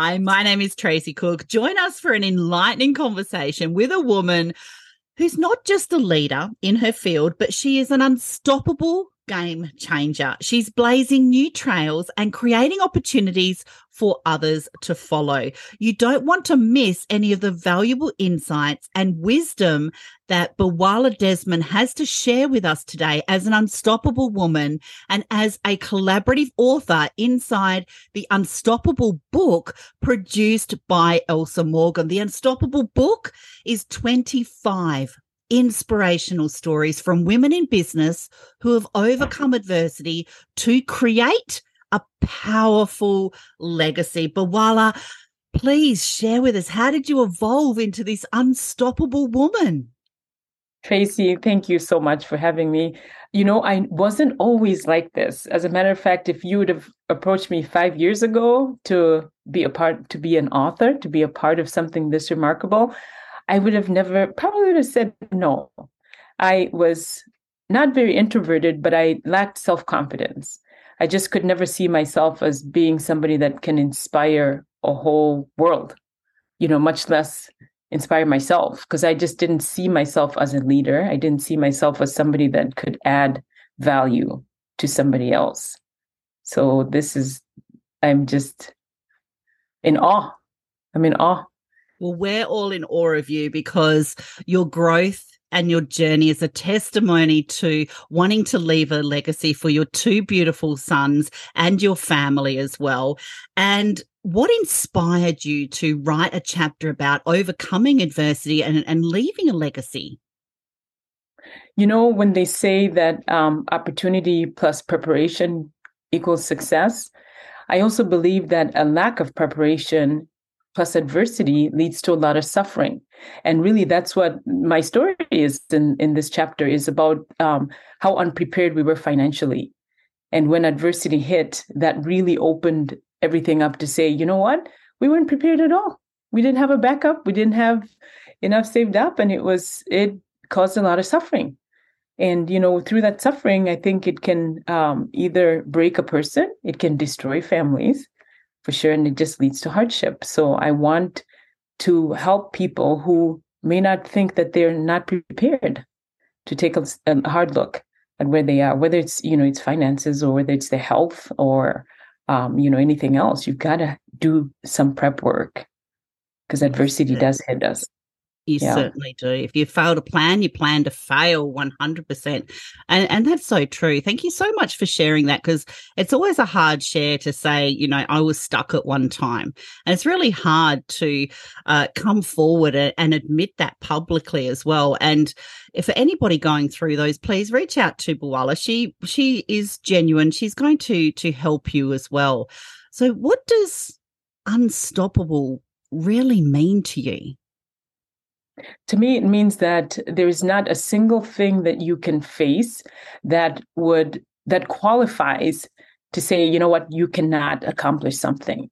Hi, my name is Tracey Cook. Join us for an enlightening conversation with a woman who's not just a leader in her field, but she is an unstoppable game changer. She's blazing new trails and creating opportunities for others to follow. You don't want to miss any of the valuable insights and wisdom that Bwalya Desmond has to share with us today as an unstoppable woman and as a collaborative author inside the Unstoppable book produced by Elsa Morgan. The Unstoppable book is 25 inspirational stories from women in business who have overcome adversity to create a powerful legacy. Bwalya, please share with us how did you evolve into this unstoppable woman? Tracey, thank you so much for having me. You know, I wasn't always like this. As a matter of fact, if you would have approached me five years ago to be a part, to be an author, to be a part of something this remarkable, I would have never, probably would have said no. I was not very introverted, but I lacked self confidence. I just could never see myself as being somebody that can inspire a whole world, you know, much less inspire myself, because I just didn't see myself as a leader. I didn't see myself as somebody that could add value to somebody else. So this is, I'm just in awe. I'm in awe well, we're all in awe of you because your growth and your journey is a testimony to wanting to leave a legacy for your two beautiful sons and your family as well. And what inspired you to write a chapter about overcoming adversity and, and leaving a legacy? You know, when they say that um, opportunity plus preparation equals success, I also believe that a lack of preparation plus adversity leads to a lot of suffering. And really that's what my story is in, in this chapter is about um, how unprepared we were financially. And when adversity hit that really opened everything up to say you know what? We weren't prepared at all. We didn't have a backup. We didn't have enough saved up and it was it caused a lot of suffering. And you know through that suffering i think it can um, either break a person it can destroy families for sure and it just leads to hardship. So i want to help people who may not think that they're not prepared to take a, a hard look at where they are whether it's you know it's finances or whether it's their health or um, you know anything else. You've got to do some prep work because adversity does hit us you yeah. certainly do. If you fail to plan, you plan to fail 100%. And, and that's so true. Thank you so much for sharing that because it's always a hard share to say, you know, I was stuck at one time. And it's really hard to uh, come forward and admit that publicly as well. And if anybody going through those, please reach out to Bwalya. She she is genuine. She's going to to help you as well. So what does unstoppable really mean to you? To me, it means that there is not a single thing that you can face that would that qualifies to say, you know what, you cannot accomplish something.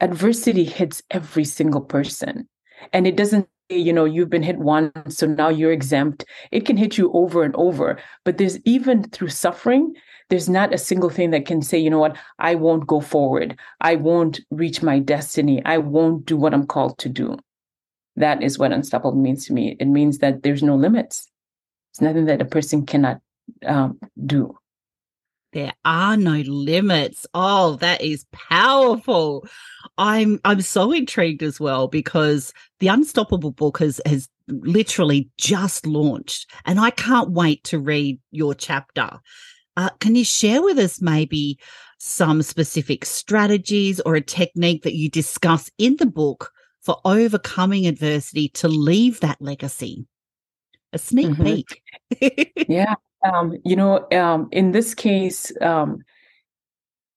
Adversity hits every single person. And it doesn't say, you know, you've been hit once, so now you're exempt. It can hit you over and over. But there's even through suffering, there's not a single thing that can say, you know what, I won't go forward. I won't reach my destiny. I won't do what I'm called to do. That is what unstoppable means to me. It means that there's no limits. It's nothing that a person cannot um, do. There are no limits. Oh, that is powerful. I'm I'm so intrigued as well because the Unstoppable book has has literally just launched, and I can't wait to read your chapter. Uh, can you share with us maybe some specific strategies or a technique that you discuss in the book for overcoming adversity to leave that legacy? A sneak mm-hmm. peek. yeah. Um, you know, um, in this case, um,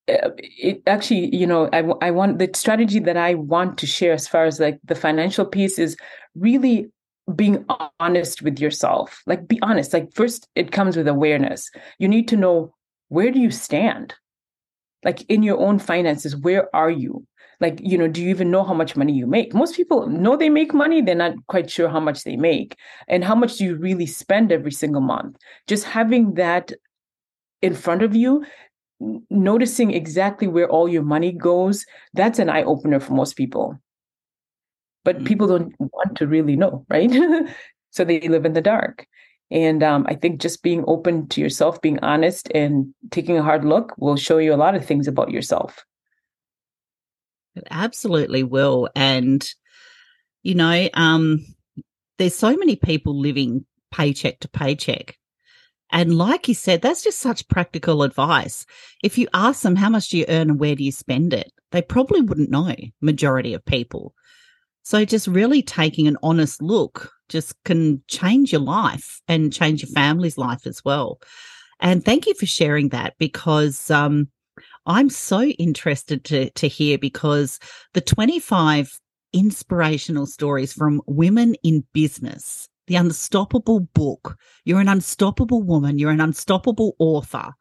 uh, it actually, you know, I, I want the strategy that I want to share as far as like the financial piece is really being honest with yourself. Like, be honest. Like, first, it comes with awareness. You need to know where do you stand? Like, in your own finances, where are you? Like you know do you even know how much money you make most people know they make money they're not quite sure how much they make and how much do you really spend every single month just having that in front of you noticing exactly where all your money goes, that's an eye opener for most people. But mm-hmm. people don't want to really know, right? so they live in the dark. And um, I think just being open to yourself, being honest, and taking a hard look will show you a lot of things about yourself. It absolutely will. And, you know, um, there's so many people living paycheck to paycheck. And like you said, that's just such practical advice. If you ask them how much do you earn and where do you spend it, they probably wouldn't know, majority of people. So just really taking an honest look just can change your life and change your family's life as well. And thank you for sharing that because um, I'm so interested to to hear because the 25 inspirational stories from women in business, the unstoppable book. You're an unstoppable woman, you're an unstoppable author.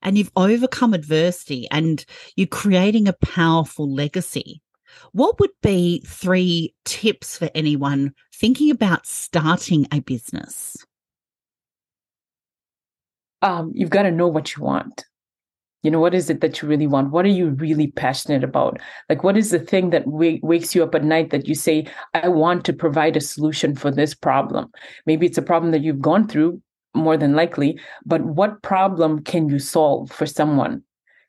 And you've overcome adversity and you're creating a powerful legacy. What would be three tips for anyone thinking about starting a business? Um, you've got to know what you want you know what is it that you really want? What are you really passionate about? Like what is the thing that w- wakes you up at night that you say i want to provide a solution for this problem. Maybe it's a problem that you've gone through more than likely but what problem can you solve for someone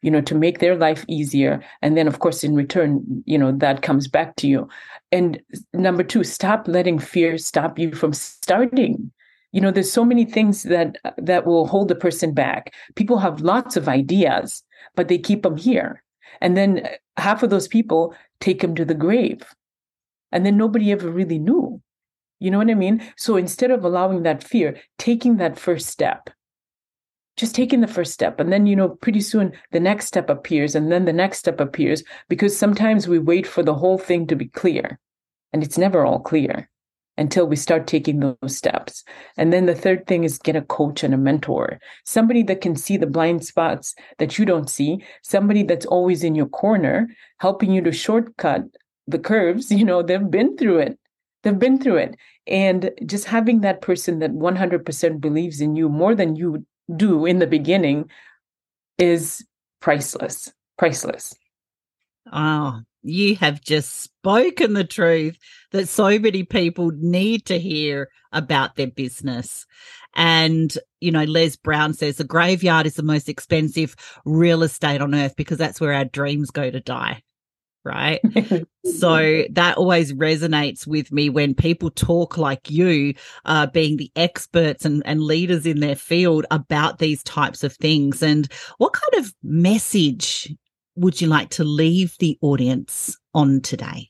you know to make their life easier? And then of course in return you know that comes back to you. And number 2 stop letting fear stop you from starting you know there's so many things that that will hold a person back. People have lots of ideas but they keep them here. And then uh, half of those people take them to the grave. And then nobody ever really knew. You know what i mean? So instead of allowing that fear taking that first step. Just taking the first step. And then you know pretty soon the next step appears and then the next step appears because sometimes we wait for the whole thing to be clear. And it's never all clear until we start taking those steps. And then the third thing is get a coach and a mentor, somebody that can see the blind spots that you don't see, somebody that's always in your corner, helping you to shortcut the curves. You know, they've been through it. They've been through it. And just having that person that 100% believes in you more than you do in the beginning is priceless. Priceless. Oh, you have just spoken the truth that so many people need to hear about their business. And, you know, Les Brown says the graveyard is the most expensive real estate on earth because that's where our dreams go to die. Right. so that always resonates with me when people talk like you, uh, being the experts and, and leaders in their field about these types of things. And what kind of message would you like to leave the audience on today?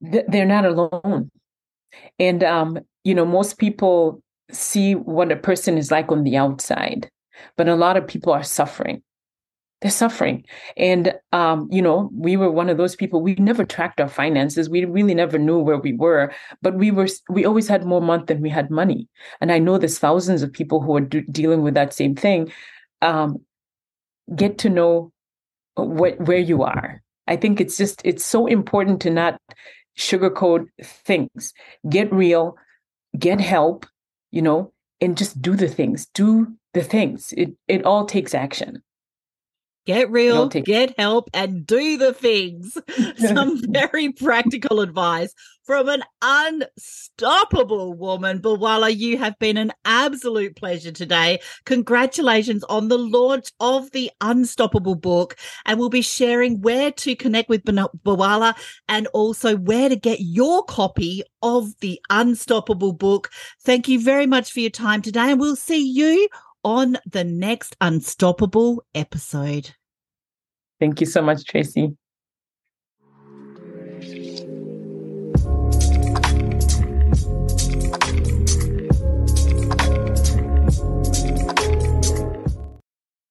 They're not alone. And, um, you know, most people see what a person is like on the outside, but a lot of people are suffering. They're suffering. And, um, you know, we were one of those people, we never tracked our finances. We really never knew where we were, but we were, we always had more month than we had money. And I know there's thousands of people who are do- dealing with that same thing um, get to know what where you are. I think it's just it's so important to not sugarcoat things. Get real, get help, you know, and just do the things. Do the things. It it all takes action. Get real, get help, and do the things. Some very practical advice from an unstoppable woman. Bwalya, you have been an absolute pleasure today. Congratulations on the launch of the Unstoppable book. And we'll be sharing where to connect with Bwalya and also where to get your copy of the Unstoppable book. Thank you very much for your time today. And we'll see you on the next Unstoppable episode. Thank you so much, Tracey.